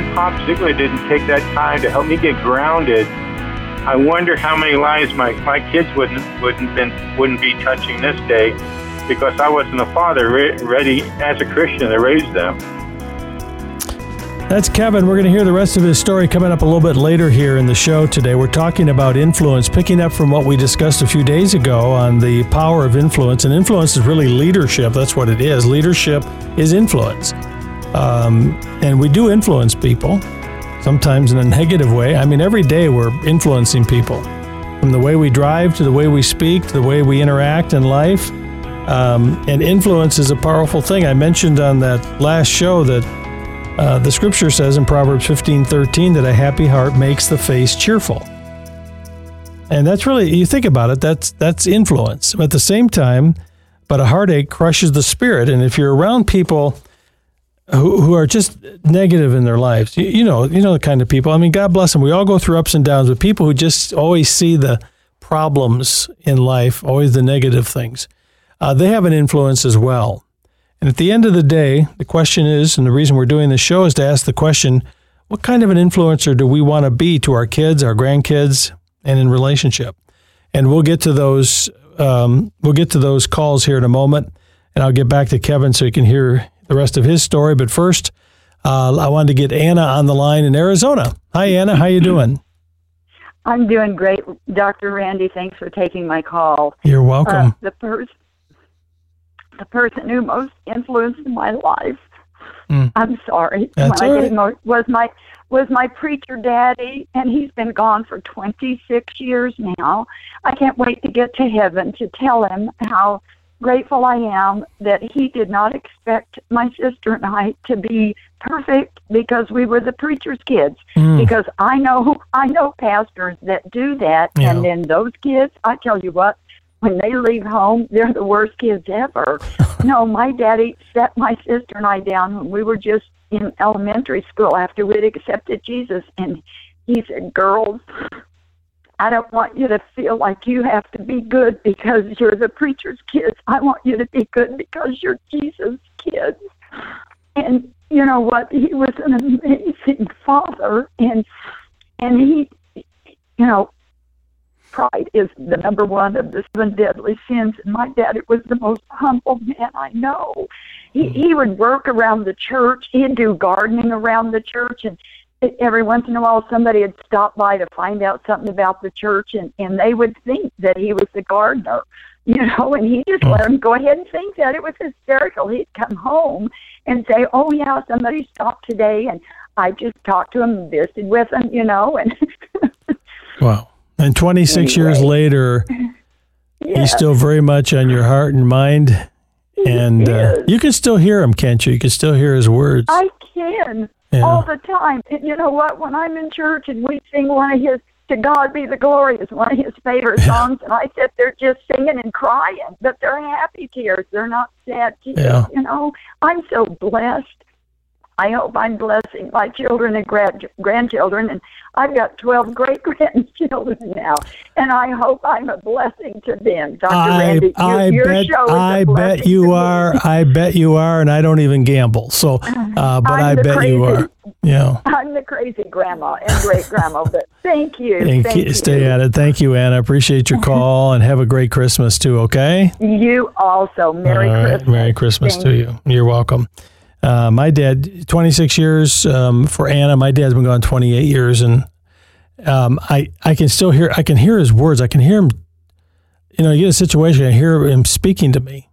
man, Pop Ziegler didn't take that time to help me get grounded, I wonder how many lives my, my kids wouldn't wouldn't been wouldn't be touching this day because I wasn't a father re- ready as a Christian to raise them. That's Kevin. We're going to hear the rest of his story coming up a little bit later here in the show today. We're talking about influence, picking up from what we discussed a few days ago on the power of influence. And influence is really leadership. That's what it is. Leadership is influence. Um, and we do influence people, sometimes in a negative way. I mean, every day we're influencing people from the way we drive to the way we speak to the way we interact in life. Um, and influence is a powerful thing. I mentioned on that last show that uh, the scripture says in Proverbs 15 13 that a happy heart makes the face cheerful. And that's really, you think about it, that's, that's influence. At the same time, but a heartache crushes the spirit. And if you're around people who, who are just negative in their lives. You, you, know, you know the kind of people. I mean, God bless them. We all go through ups and downs, but people who just always see the problems in life, always the negative things, uh, they have an influence as well. And at the end of the day, the question is, and the reason we're doing this show is to ask the question: What kind of an influencer do we want to be to our kids, our grandkids, and in relationship? And we'll get to those. Um, we'll get to those calls here in a moment, and I'll get back to Kevin so he can hear the rest of his story. But first, uh, I wanted to get Anna on the line in Arizona. Hi, Anna. How you doing? I'm doing great, Dr. Randy. Thanks for taking my call. You're welcome. Uh, the person, the person who most influenced my life. Mm. I'm sorry. That's I right. emo- was my was my preacher daddy, and he's been gone for 26 years now. I can't wait to get to heaven to tell him how grateful I am that he did not expect my sister and I to be perfect because we were the preacher's kids. Mm. Because I know I know pastors that do that yeah. and then those kids, I tell you what, when they leave home, they're the worst kids ever. no, my daddy set my sister and I down when we were just in elementary school after we'd accepted Jesus and he said, Girls, I don't want you to feel like you have to be good because you're the preacher's kids. I want you to be good because you're Jesus' kids. And you know what? He was an amazing father, and and he, you know, pride is the number one of the seven deadly sins. And my dad it was the most humble man I know. He he would work around the church. He'd do gardening around the church, and every once in a while somebody would stop by to find out something about the church and and they would think that he was the gardener you know and he just let them go ahead and think that it was hysterical. He'd come home and say oh yeah somebody stopped today and i just talked to him and visited with him you know and wow. And 26 anyway. years later yeah. he's still very much on your heart and mind and uh, you can still hear him can't you? You can still hear his words. I can yeah. all the time. And you know what? When I'm in church and we sing one of his "To God Be the Glory" is one of his favorite songs, and I sit there just singing and crying, but they're happy tears. They're not sad tears. Yeah. You know, I'm so blessed. I hope I'm blessing my children and grand- grandchildren, and I've got 12 great grandchildren now, and I hope I'm a blessing to them. Dr. I, Randy, I your, bet, I bet you are. I bet you are, and I don't even gamble. So, uh, but I bet crazy, you are. Yeah. I'm the crazy grandma and great grandma, but thank you. Thank, thank you. Stay at it. Thank you, Anna. Appreciate your call, and have a great Christmas too. Okay. You also. Merry Christmas. Merry Christmas thank to you. You're welcome. Uh, my dad, 26 years um, for Anna. My dad's been gone 28 years, and um, I I can still hear I can hear his words. I can hear him. You know, you get a situation, I hear him speaking to me.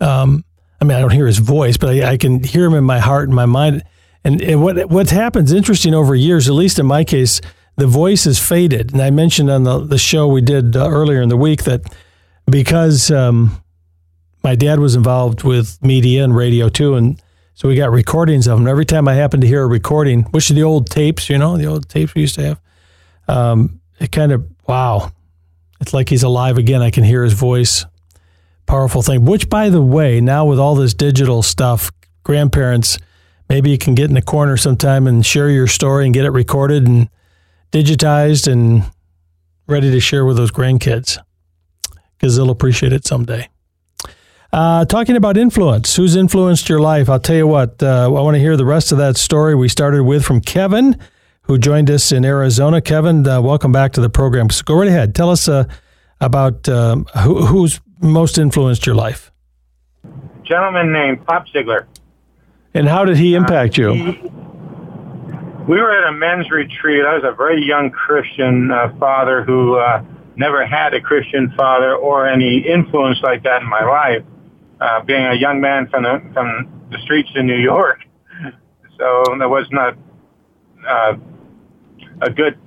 Um, I mean, I don't hear his voice, but I, I can hear him in my heart and my mind. And, and what what happens interesting over years, at least in my case, the voice has faded. And I mentioned on the the show we did uh, earlier in the week that because um, my dad was involved with media and radio too, and so we got recordings of them. Every time I happen to hear a recording, which are the old tapes, you know, the old tapes we used to have, um, it kind of, wow, it's like he's alive again. I can hear his voice. Powerful thing. Which, by the way, now with all this digital stuff, grandparents, maybe you can get in a corner sometime and share your story and get it recorded and digitized and ready to share with those grandkids because they'll appreciate it someday. Uh, talking about influence, who's influenced your life? I'll tell you what, uh, I want to hear the rest of that story we started with from Kevin, who joined us in Arizona. Kevin, uh, welcome back to the program. So go right ahead. Tell us uh, about um, who, who's most influenced your life. Gentleman named Pop Ziegler. And how did he impact you? He, we were at a men's retreat. I was a very young Christian uh, father who uh, never had a Christian father or any influence like that in my life. Uh, being a young man from the from the streets in New York, so that was not uh, a good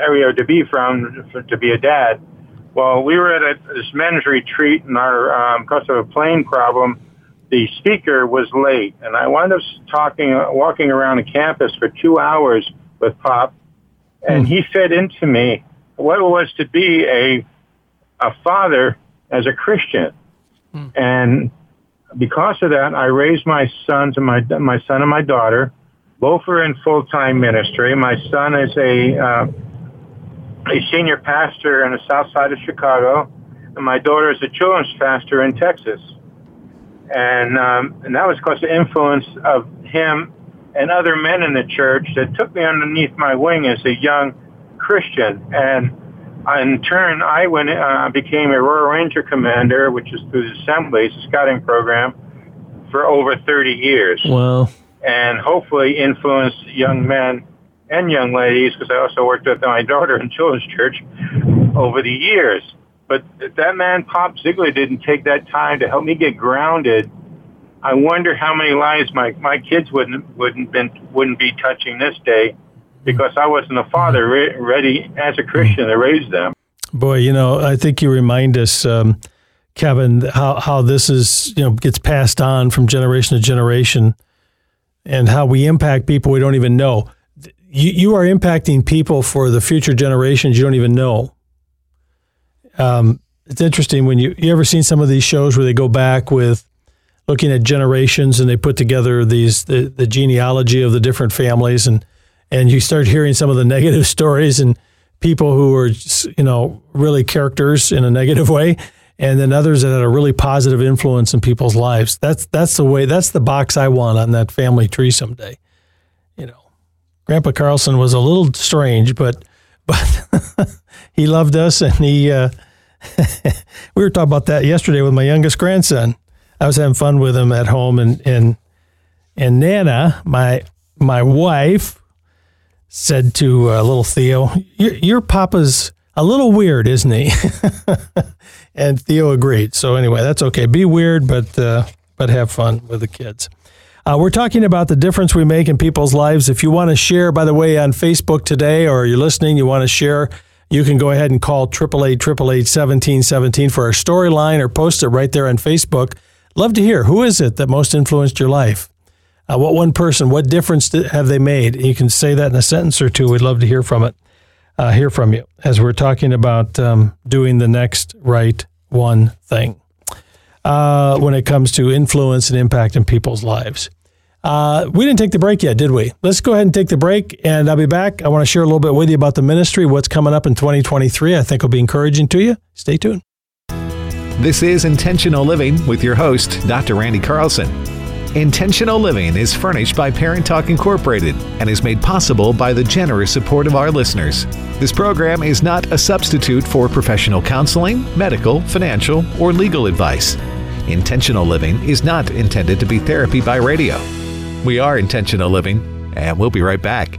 area to be from for, to be a dad. Well, we were at a, this men's retreat, and our um, because of a plane problem, the speaker was late, and I wound up talking, walking around the campus for two hours with Pop, and mm. he fed into me what it was to be a a father as a Christian, mm. and because of that, I raised my sons and my my son and my daughter. Both are in full time ministry. My son is a uh, a senior pastor in the south side of Chicago, and my daughter is a children's pastor in Texas and um, and that was because the influence of him and other men in the church that took me underneath my wing as a young Christian. And in turn, I went uh, became a Royal Ranger commander, which is through the assemblies, scouting program, for over 30 years. Wow! And hopefully influenced young men and young ladies, because I also worked with my daughter in children's church over the years. But that man, Pop Ziegler, didn't take that time to help me get grounded. I wonder how many lives my, my kids wouldn't wouldn't been wouldn't be touching this day because I wasn't a father re- ready as a Christian to raise them. Boy, you know, I think you remind us, um, Kevin, how how this is you know gets passed on from generation to generation, and how we impact people we don't even know. You you are impacting people for the future generations you don't even know um, it's interesting when you you ever seen some of these shows where they go back with looking at generations and they put together these the, the genealogy of the different families and and you start hearing some of the negative stories and people who are you know really characters in a negative way and then others that had a really positive influence in people's lives that's that's the way that's the box i want on that family tree someday you know grandpa carlson was a little strange but but he loved us and he uh, we were talking about that yesterday with my youngest grandson. I was having fun with him at home and and and Nana, my my wife, said to uh, little Theo, your, your papa's a little weird, isn't he?" and Theo agreed. So anyway, that's okay. Be weird, but uh, but have fun with the kids. Uh, we're talking about the difference we make in people's lives. If you want to share, by the way, on Facebook today, or you're listening, you want to share, you can go ahead and call 888 1717 for our storyline or post it right there on Facebook. Love to hear who is it that most influenced your life? Uh, what one person, what difference have they made? You can say that in a sentence or two. We'd love to hear from it, uh, hear from you as we're talking about um, doing the next right one thing uh, when it comes to influence and impact in people's lives. Uh, we didn't take the break yet, did we? Let's go ahead and take the break, and I'll be back. I want to share a little bit with you about the ministry, what's coming up in 2023. I think will be encouraging to you. Stay tuned. This is Intentional Living with your host, Dr. Randy Carlson. Intentional Living is furnished by Parent Talk Incorporated and is made possible by the generous support of our listeners. This program is not a substitute for professional counseling, medical, financial, or legal advice. Intentional living is not intended to be therapy by radio. We are Intentional Living, and we'll be right back.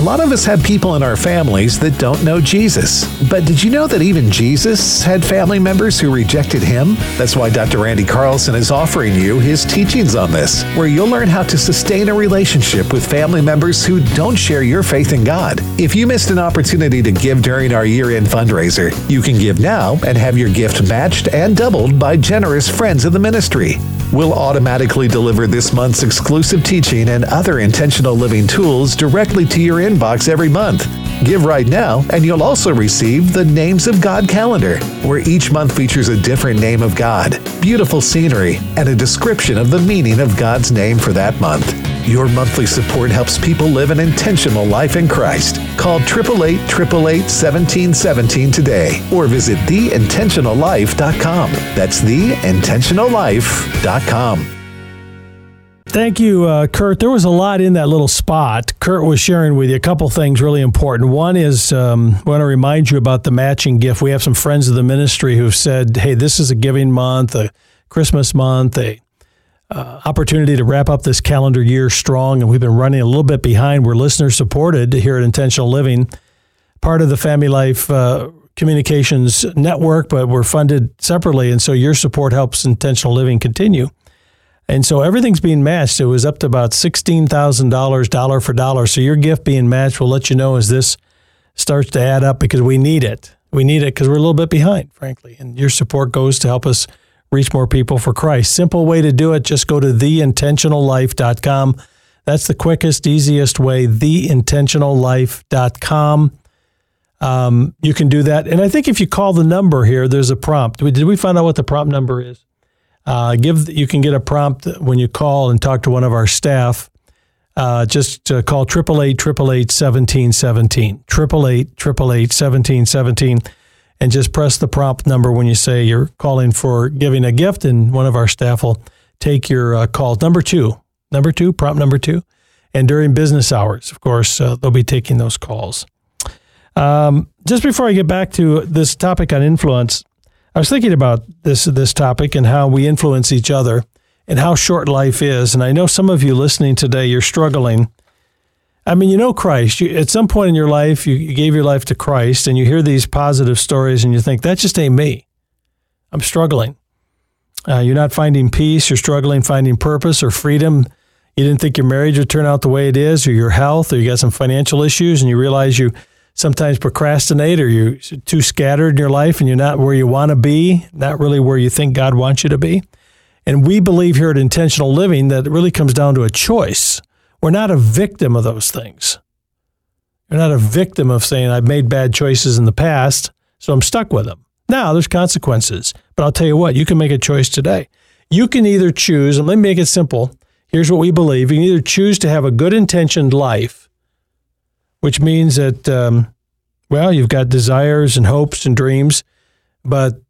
A lot of us have people in our families that don't know Jesus. But did you know that even Jesus had family members who rejected him? That's why Dr. Randy Carlson is offering you his teachings on this, where you'll learn how to sustain a relationship with family members who don't share your faith in God. If you missed an opportunity to give during our year end fundraiser, you can give now and have your gift matched and doubled by generous friends of the ministry. We'll automatically deliver this month's exclusive teaching and other intentional living tools directly to your inbox every month. Give right now, and you'll also receive the Names of God calendar, where each month features a different name of God, beautiful scenery, and a description of the meaning of God's name for that month. Your monthly support helps people live an intentional life in Christ. Call 888 888 1717 today or visit theintentionallife.com. That's theintentionallife.com. Thank you, uh, Kurt. There was a lot in that little spot. Kurt was sharing with you a couple things really important. One is um, I want to remind you about the matching gift. We have some friends of the ministry who've said, "Hey, this is a giving month, a Christmas month, a uh, opportunity to wrap up this calendar year strong." And we've been running a little bit behind. We're listener supported here at Intentional Living, part of the Family Life uh, Communications Network, but we're funded separately, and so your support helps Intentional Living continue. And so everything's being matched. It was up to about $16,000 for dollar. So your gift being matched will let you know as this starts to add up because we need it. We need it because we're a little bit behind, frankly. And your support goes to help us reach more people for Christ. Simple way to do it, just go to theintentionallife.com. That's the quickest, easiest way, theintentionallife.com. Um, you can do that. And I think if you call the number here, there's a prompt. Did we find out what the prompt number is? Uh, give You can get a prompt when you call and talk to one of our staff. Uh, just uh, call 888 888 and just press the prompt number when you say you're calling for giving a gift, and one of our staff will take your uh, call. Number two, number two, prompt number two, and during business hours, of course, uh, they'll be taking those calls. Um, just before I get back to this topic on influence, I was thinking about this this topic and how we influence each other and how short life is. And I know some of you listening today, you're struggling. I mean, you know Christ. You, at some point in your life, you, you gave your life to Christ, and you hear these positive stories, and you think that just ain't me. I'm struggling. Uh, you're not finding peace. You're struggling finding purpose or freedom. You didn't think your marriage would turn out the way it is, or your health, or you got some financial issues, and you realize you sometimes procrastinate or you're too scattered in your life and you're not where you want to be, not really where you think God wants you to be. And we believe here at Intentional Living that it really comes down to a choice. We're not a victim of those things. You're not a victim of saying, I've made bad choices in the past, so I'm stuck with them. Now, there's consequences. But I'll tell you what, you can make a choice today. You can either choose, and let me make it simple. Here's what we believe you can either choose to have a good intentioned life which means that, um, well, you've got desires and hopes and dreams, but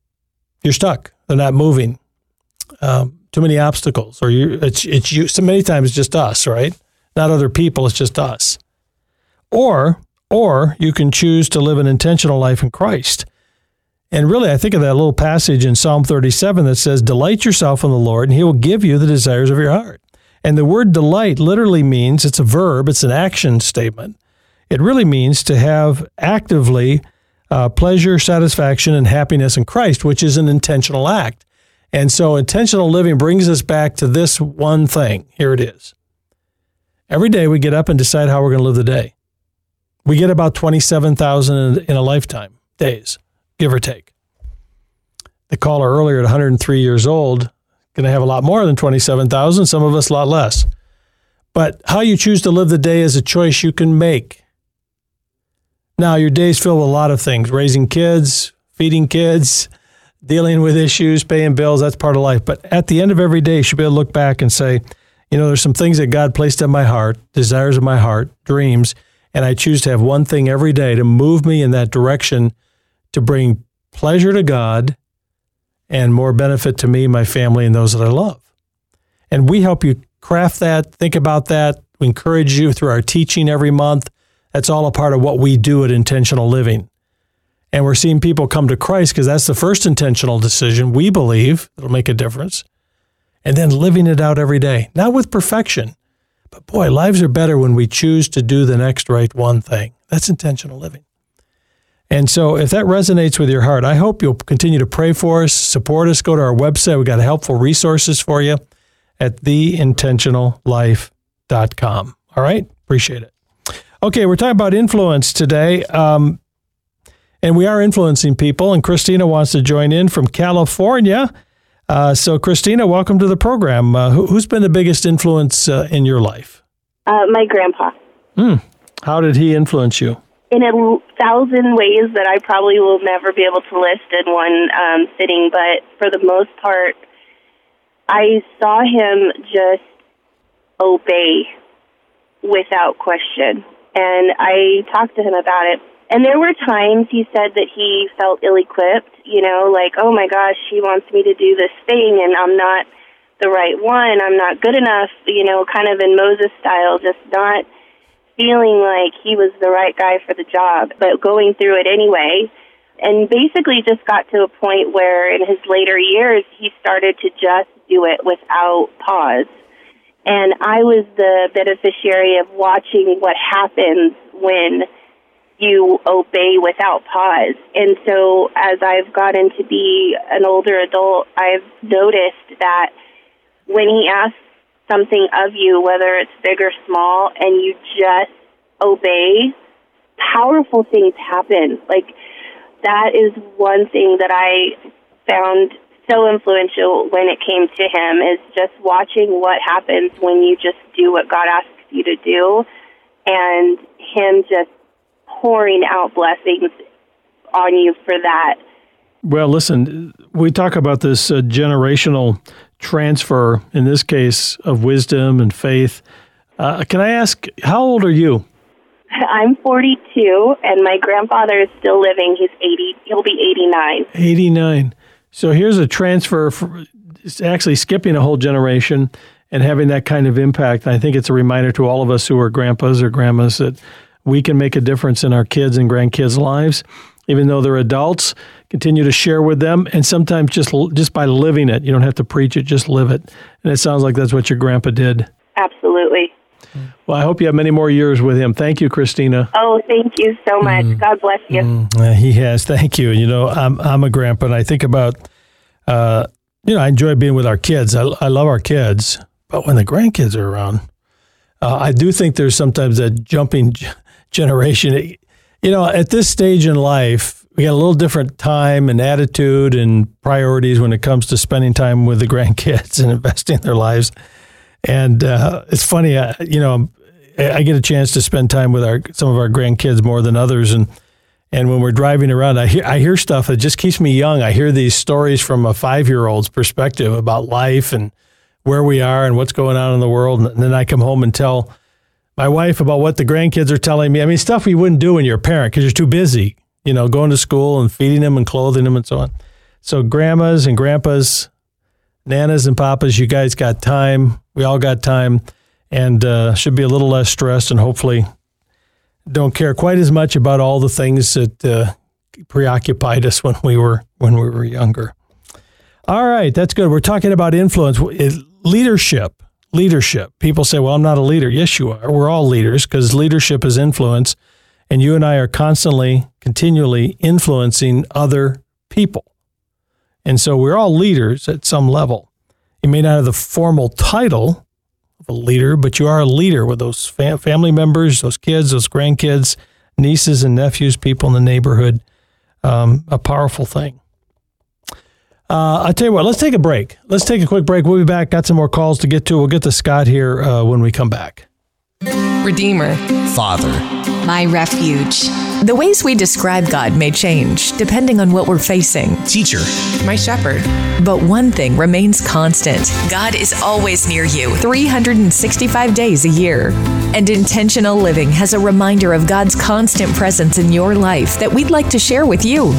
you're stuck. They're not moving. Um, too many obstacles, or you, it's it's you. So many times, it's just us, right? Not other people. It's just us. Or or you can choose to live an intentional life in Christ. And really, I think of that little passage in Psalm 37 that says, Delight yourself in the Lord, and he will give you the desires of your heart. And the word delight literally means it's a verb, it's an action statement. It really means to have actively uh, pleasure, satisfaction, and happiness in Christ, which is an intentional act. And so intentional living brings us back to this one thing. Here it is. Every day we get up and decide how we're going to live the day. We get about 27,000 in a lifetime, days, give or take. The caller earlier at 103 years old, going to have a lot more than 27,000, some of us a lot less. But how you choose to live the day is a choice you can make. Now, your day's filled with a lot of things raising kids, feeding kids, dealing with issues, paying bills. That's part of life. But at the end of every day, you should be able to look back and say, you know, there's some things that God placed in my heart, desires of my heart, dreams, and I choose to have one thing every day to move me in that direction to bring pleasure to God and more benefit to me, my family, and those that I love. And we help you craft that, think about that. We encourage you through our teaching every month that's all a part of what we do at Intentional Living. And we're seeing people come to Christ because that's the first intentional decision we believe that'll make a difference. And then living it out every day, not with perfection, but boy, lives are better when we choose to do the next right one thing. That's intentional living. And so, if that resonates with your heart, I hope you'll continue to pray for us, support us. Go to our website. We've got helpful resources for you at theintentionallife.com. All right? Appreciate it. Okay, we're talking about influence today. Um, and we are influencing people. And Christina wants to join in from California. Uh, so, Christina, welcome to the program. Uh, who, has been the biggest influence uh, in your life? Uh, my grandpa. Hmm. How did he influence you? In a thousand ways that I probably will never be able to list in one um, sitting, but for the most part, I saw him just obey without question. And I talked to him about it. And there were times he said that he felt ill equipped, you know, like, oh my gosh, she wants me to do this thing and I'm not the right one, I'm not good enough, you know, kind of in Moses style, just not feeling like he was the right guy for the job, but going through it anyway. And basically just got to a point where in his later years, he started to just do it without pause. And I was the beneficiary of watching what happens when you obey without pause. And so as I've gotten to be an older adult, I've noticed that when he asks something of you, whether it's big or small, and you just obey, powerful things happen. Like that is one thing that I found so influential when it came to him is just watching what happens when you just do what God asks you to do and him just pouring out blessings on you for that. Well, listen, we talk about this uh, generational transfer, in this case, of wisdom and faith. Uh, can I ask, how old are you? I'm 42, and my grandfather is still living. He's 80. He'll be 89. 89. So here's a transfer, for, it's actually skipping a whole generation and having that kind of impact. I think it's a reminder to all of us who are grandpas or grandmas that we can make a difference in our kids and grandkids' lives, even though they're adults. Continue to share with them, and sometimes just just by living it, you don't have to preach it; just live it. And it sounds like that's what your grandpa did. Absolutely. Well, I hope you have many more years with him. Thank you, Christina. Oh, thank you so much. Mm. God bless you. Mm. he has. Thank you. You know, I'm I'm a grandpa, and I think about, uh, you know, I enjoy being with our kids. I, I love our kids, but when the grandkids are around, uh, I do think there's sometimes a jumping generation. You know, at this stage in life, we got a little different time and attitude and priorities when it comes to spending time with the grandkids and investing their lives. And uh, it's funny, uh, you know, I get a chance to spend time with our some of our grandkids more than others, and and when we're driving around, I hear I hear stuff that just keeps me young. I hear these stories from a five year old's perspective about life and where we are and what's going on in the world, and then I come home and tell my wife about what the grandkids are telling me. I mean, stuff we wouldn't do when you're a parent because you're too busy, you know, going to school and feeding them and clothing them and so on. So grandmas and grandpas, nanas and papas, you guys got time. We all got time and uh, should be a little less stressed and hopefully don't care quite as much about all the things that uh, preoccupied us when we were when we were younger. All right, that's good. We're talking about influence, leadership. Leadership. People say, "Well, I'm not a leader." Yes, you are. We're all leaders because leadership is influence, and you and I are constantly, continually influencing other people. And so we're all leaders at some level. You may not have the formal title of a leader, but you are a leader with those fam- family members, those kids, those grandkids, nieces and nephews, people in the neighborhood. Um, a powerful thing. Uh, I'll tell you what, let's take a break. Let's take a quick break. We'll be back. Got some more calls to get to. We'll get to Scott here uh, when we come back. Redeemer. Father. My refuge. The ways we describe God may change depending on what we're facing. Teacher. My shepherd. But one thing remains constant God is always near you, 365 days a year. And intentional living has a reminder of God's constant presence in your life that we'd like to share with you.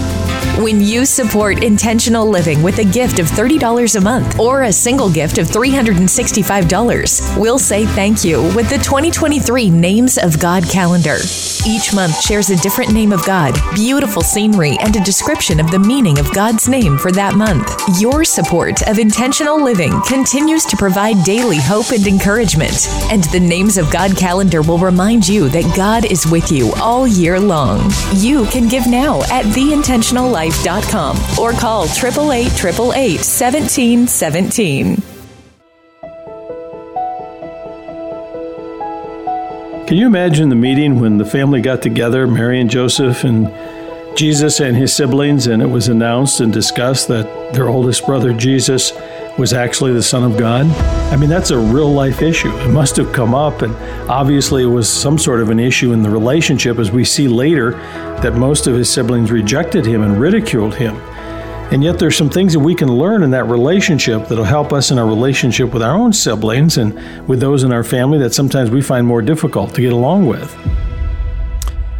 When you support intentional living with a gift of $30 a month or a single gift of $365, we'll say thank you with the 2023 Names of God calendar. Each month shares a different name of God, beautiful scenery, and a description of the meaning of God's name for that month. Your support of intentional living continues to provide daily hope and encouragement. And the Names of God calendar will remind you that God is with you all year long. You can give now at theintentionallife.com or call 888 888 1717. Can you imagine the meeting when the family got together, Mary and Joseph and Jesus and his siblings, and it was announced and discussed that their oldest brother, Jesus, was actually the Son of God? I mean, that's a real life issue. It must have come up, and obviously it was some sort of an issue in the relationship, as we see later that most of his siblings rejected him and ridiculed him. And yet, there's some things that we can learn in that relationship that'll help us in our relationship with our own siblings and with those in our family that sometimes we find more difficult to get along with.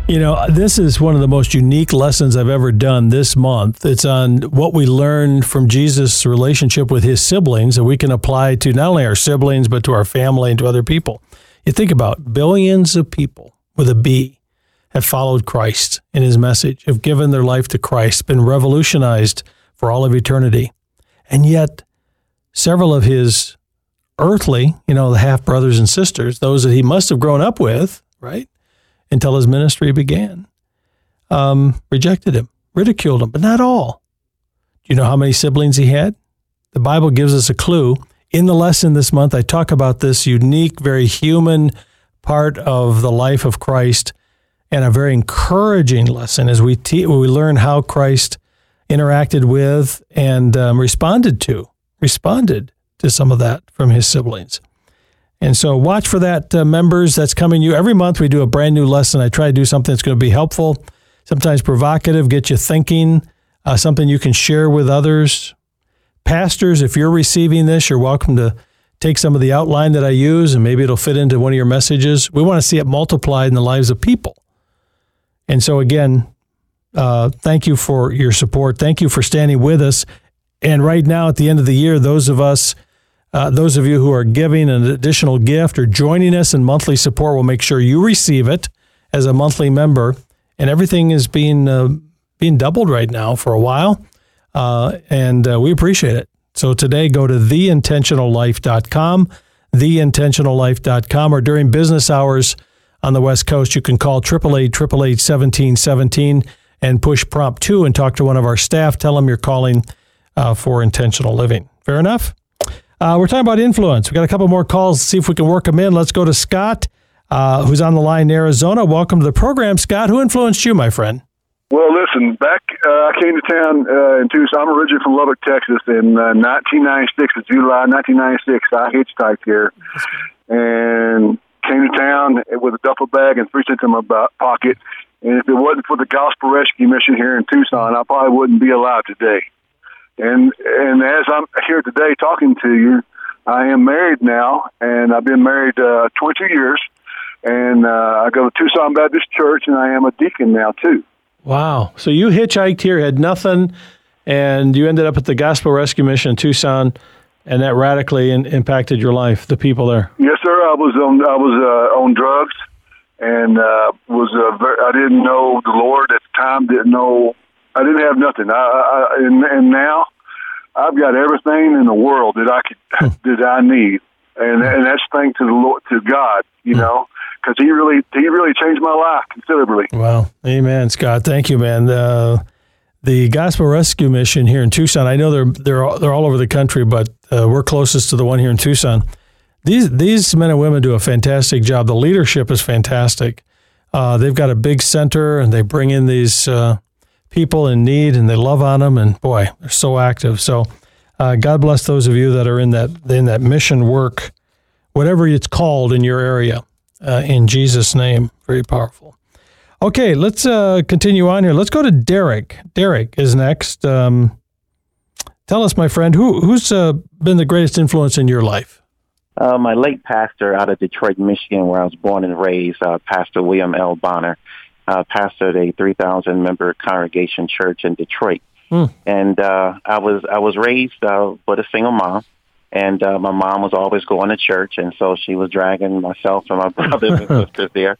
You know, this is one of the most unique lessons I've ever done this month. It's on what we learned from Jesus' relationship with his siblings that we can apply to not only our siblings, but to our family and to other people. You think about billions of people with a B have followed Christ in his message, have given their life to Christ, been revolutionized for all of eternity. And yet, several of his earthly, you know, the half brothers and sisters, those that he must have grown up with, right, until his ministry began, um, rejected him, ridiculed him, but not all. Do you know how many siblings he had? The Bible gives us a clue. In the lesson this month, I talk about this unique, very human part of the life of Christ and a very encouraging lesson as we, te- we learn how Christ interacted with and um, responded to, responded to some of that from his siblings. And so watch for that, uh, members. That's coming you every month. We do a brand new lesson. I try to do something that's going to be helpful, sometimes provocative, get you thinking, uh, something you can share with others. Pastors, if you're receiving this, you're welcome to take some of the outline that I use and maybe it'll fit into one of your messages. We want to see it multiplied in the lives of people. And so, again, uh, thank you for your support. Thank you for standing with us. And right now, at the end of the year, those of us, uh, those of you who are giving an additional gift or joining us in monthly support, will make sure you receive it as a monthly member. And everything is being uh, being doubled right now for a while, uh, and uh, we appreciate it. So today, go to theintentionallife.com, theintentionallife.com, or during business hours on the West Coast, you can call 888 888 1717 and push prompt two and talk to one of our staff. Tell them you're calling uh, for intentional living. Fair enough? Uh, we're talking about influence. We got a couple more calls. See if we can work them in. Let's go to Scott, uh, who's on the line in Arizona. Welcome to the program, Scott. Who influenced you, my friend? Well, listen, back uh, I came to town uh, in Tucson. I'm originally from Lubbock, Texas. In uh, 1996, in July 1996, I hitchhiked here and came to town with a duffel bag and three cents in my pocket and if it wasn't for the Gospel Rescue Mission here in Tucson, I probably wouldn't be alive today. And and as I'm here today talking to you, I am married now, and I've been married uh, 20 years. And uh, I go to Tucson Baptist Church, and I am a deacon now too. Wow! So you hitchhiked here, had nothing, and you ended up at the Gospel Rescue Mission in Tucson, and that radically in, impacted your life, the people there. Yes, sir. I was on I was uh, on drugs and uh, was uh, very, I didn't know the Lord at the time. Didn't know I didn't have nothing. I, I and, and now I've got everything in the world that I could hmm. that I need, and and that's thanks to the Lord to God. You hmm. know. Because he really, he really changed my life considerably. Wow, Amen, Scott. Thank you, man. Uh, the Gospel Rescue Mission here in Tucson. I know they're they're all, they're all over the country, but uh, we're closest to the one here in Tucson these these men and women do a fantastic job. The leadership is fantastic. Uh, they've got a big center, and they bring in these uh, people in need, and they love on them. And boy, they're so active. So, uh, God bless those of you that are in that in that mission work, whatever it's called in your area. Uh, in Jesus' name, very powerful. Okay, let's uh, continue on here. Let's go to Derek. Derek is next. Um, tell us, my friend, who who's uh, been the greatest influence in your life? Uh, my late pastor out of Detroit, Michigan, where I was born and raised, uh, Pastor William L. Bonner, uh, pastored a 3,000 member congregation church in Detroit. Mm. And uh, I was I was raised uh, with a single mom, and uh, my mom was always going to church, and so she was dragging myself and my brothers and sisters there.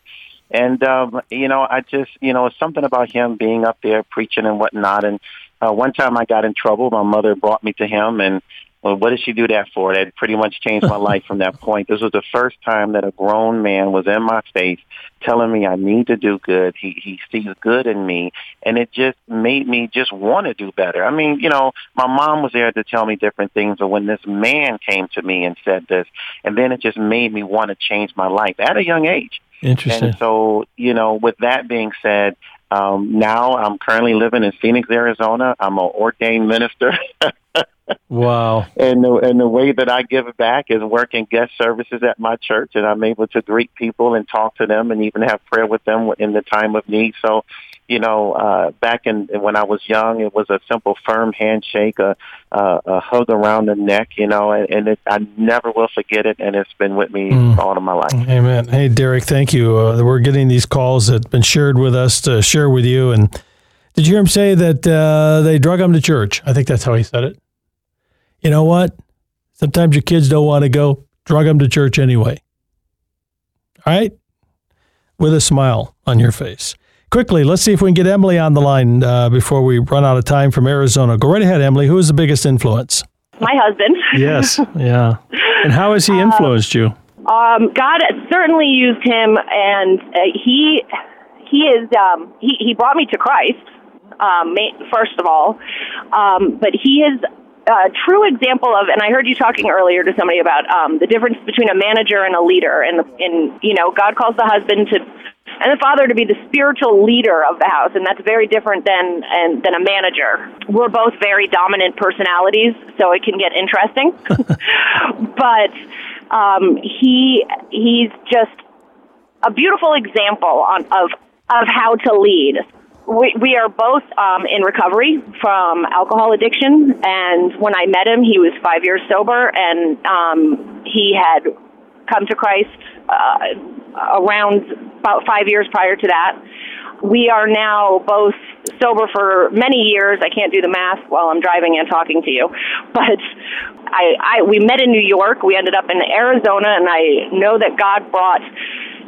And um, you know, I just you know, it's something about him being up there preaching and whatnot. And uh, one time I got in trouble. My mother brought me to him, and well, what did she do that for? That pretty much changed my life from that point. This was the first time that a grown man was in my face telling me I need to do good. He he sees good in me, and it just made me just want to do better. I mean, you know, my mom was there to tell me different things, but when this man came to me and said this, and then it just made me want to change my life at a young age. Interesting. And so, you know, with that being said, um, now I'm currently living in Phoenix, Arizona. I'm an ordained minister. wow. And the, and the way that I give back is working guest services at my church, and I'm able to greet people and talk to them and even have prayer with them in the time of need. So, you know, uh, back in when I was young, it was a simple, firm handshake, a, a, a hug around the neck, you know, and, and it, I never will forget it, and it's been with me mm. all of my life. Amen. Hey, Derek, thank you. Uh, we're getting these calls that have been shared with us to share with you. And did you hear him say that uh, they drug him to church? I think that's how he said it. You know what? Sometimes your kids don't want to go. Drug them to church anyway. All right? With a smile on your face quickly, let's see if we can get Emily on the line uh, before we run out of time from Arizona. Go right ahead, Emily. Who is the biggest influence? My husband. yes, yeah. And how has he uh, influenced you? Um, God certainly used him, and uh, he he is um, he he brought me to Christ. Um, first of all, um, but he is a true example of, and I heard you talking earlier to somebody about um, the difference between a manager and a leader. And, in you know, God calls the husband to and the father to be the spiritual leader of the house, and that's very different than and, than a manager. We're both very dominant personalities, so it can get interesting. but um, he he's just a beautiful example on, of of how to lead. We, we are both um, in recovery from alcohol addiction, and when I met him, he was five years sober, and um, he had come to Christ uh, around about five years prior to that. We are now both sober for many years. I can't do the math while I'm driving and talking to you, but I, I we met in New York. We ended up in Arizona, and I know that God brought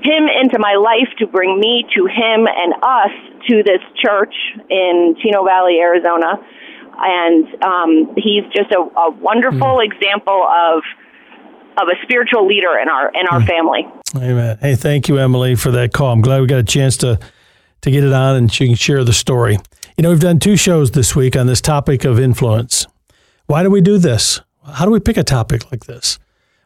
him into my life to bring me to him and us to this church in Chino Valley, Arizona. And um, he's just a, a wonderful mm. example of of a spiritual leader in our in our mm. family. Amen. Hey, thank you, Emily, for that call. I'm glad we got a chance to to get it on and she can share the story. You know, we've done two shows this week on this topic of influence. Why do we do this? How do we pick a topic like this?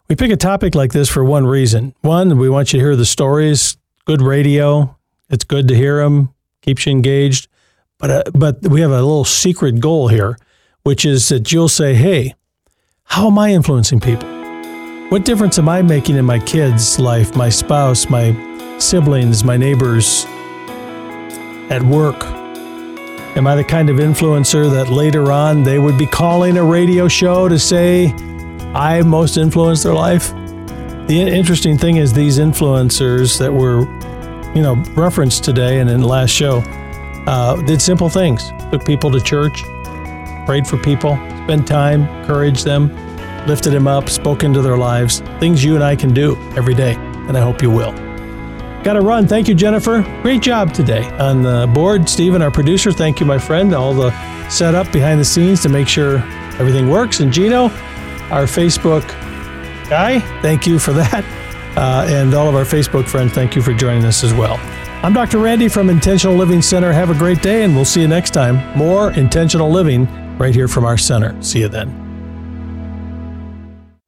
We pick a topic like this for one reason. One, we want you to hear the stories. Good radio. It's good to hear them. Keeps you engaged. But uh, but we have a little secret goal here, which is that you'll say, "Hey, how am I influencing people? What difference am I making in my kids' life, my spouse, my siblings, my neighbors, at work? Am I the kind of influencer that later on they would be calling a radio show to say, I most influenced their life. The interesting thing is these influencers that were, you know, referenced today and in the last show uh, did simple things. Took people to church, prayed for people, spent time, encouraged them, lifted them up, spoke into their lives. Things you and I can do every day, and I hope you will. Got to run. Thank you, Jennifer. Great job today on the board. Stephen, our producer, thank you, my friend. All the setup behind the scenes to make sure everything works. And Gino, our Facebook guy. Thank you for that. Uh, and all of our Facebook friends, thank you for joining us as well. I'm Dr. Randy from Intentional Living Center. Have a great day, and we'll see you next time. More intentional living right here from our center. See you then.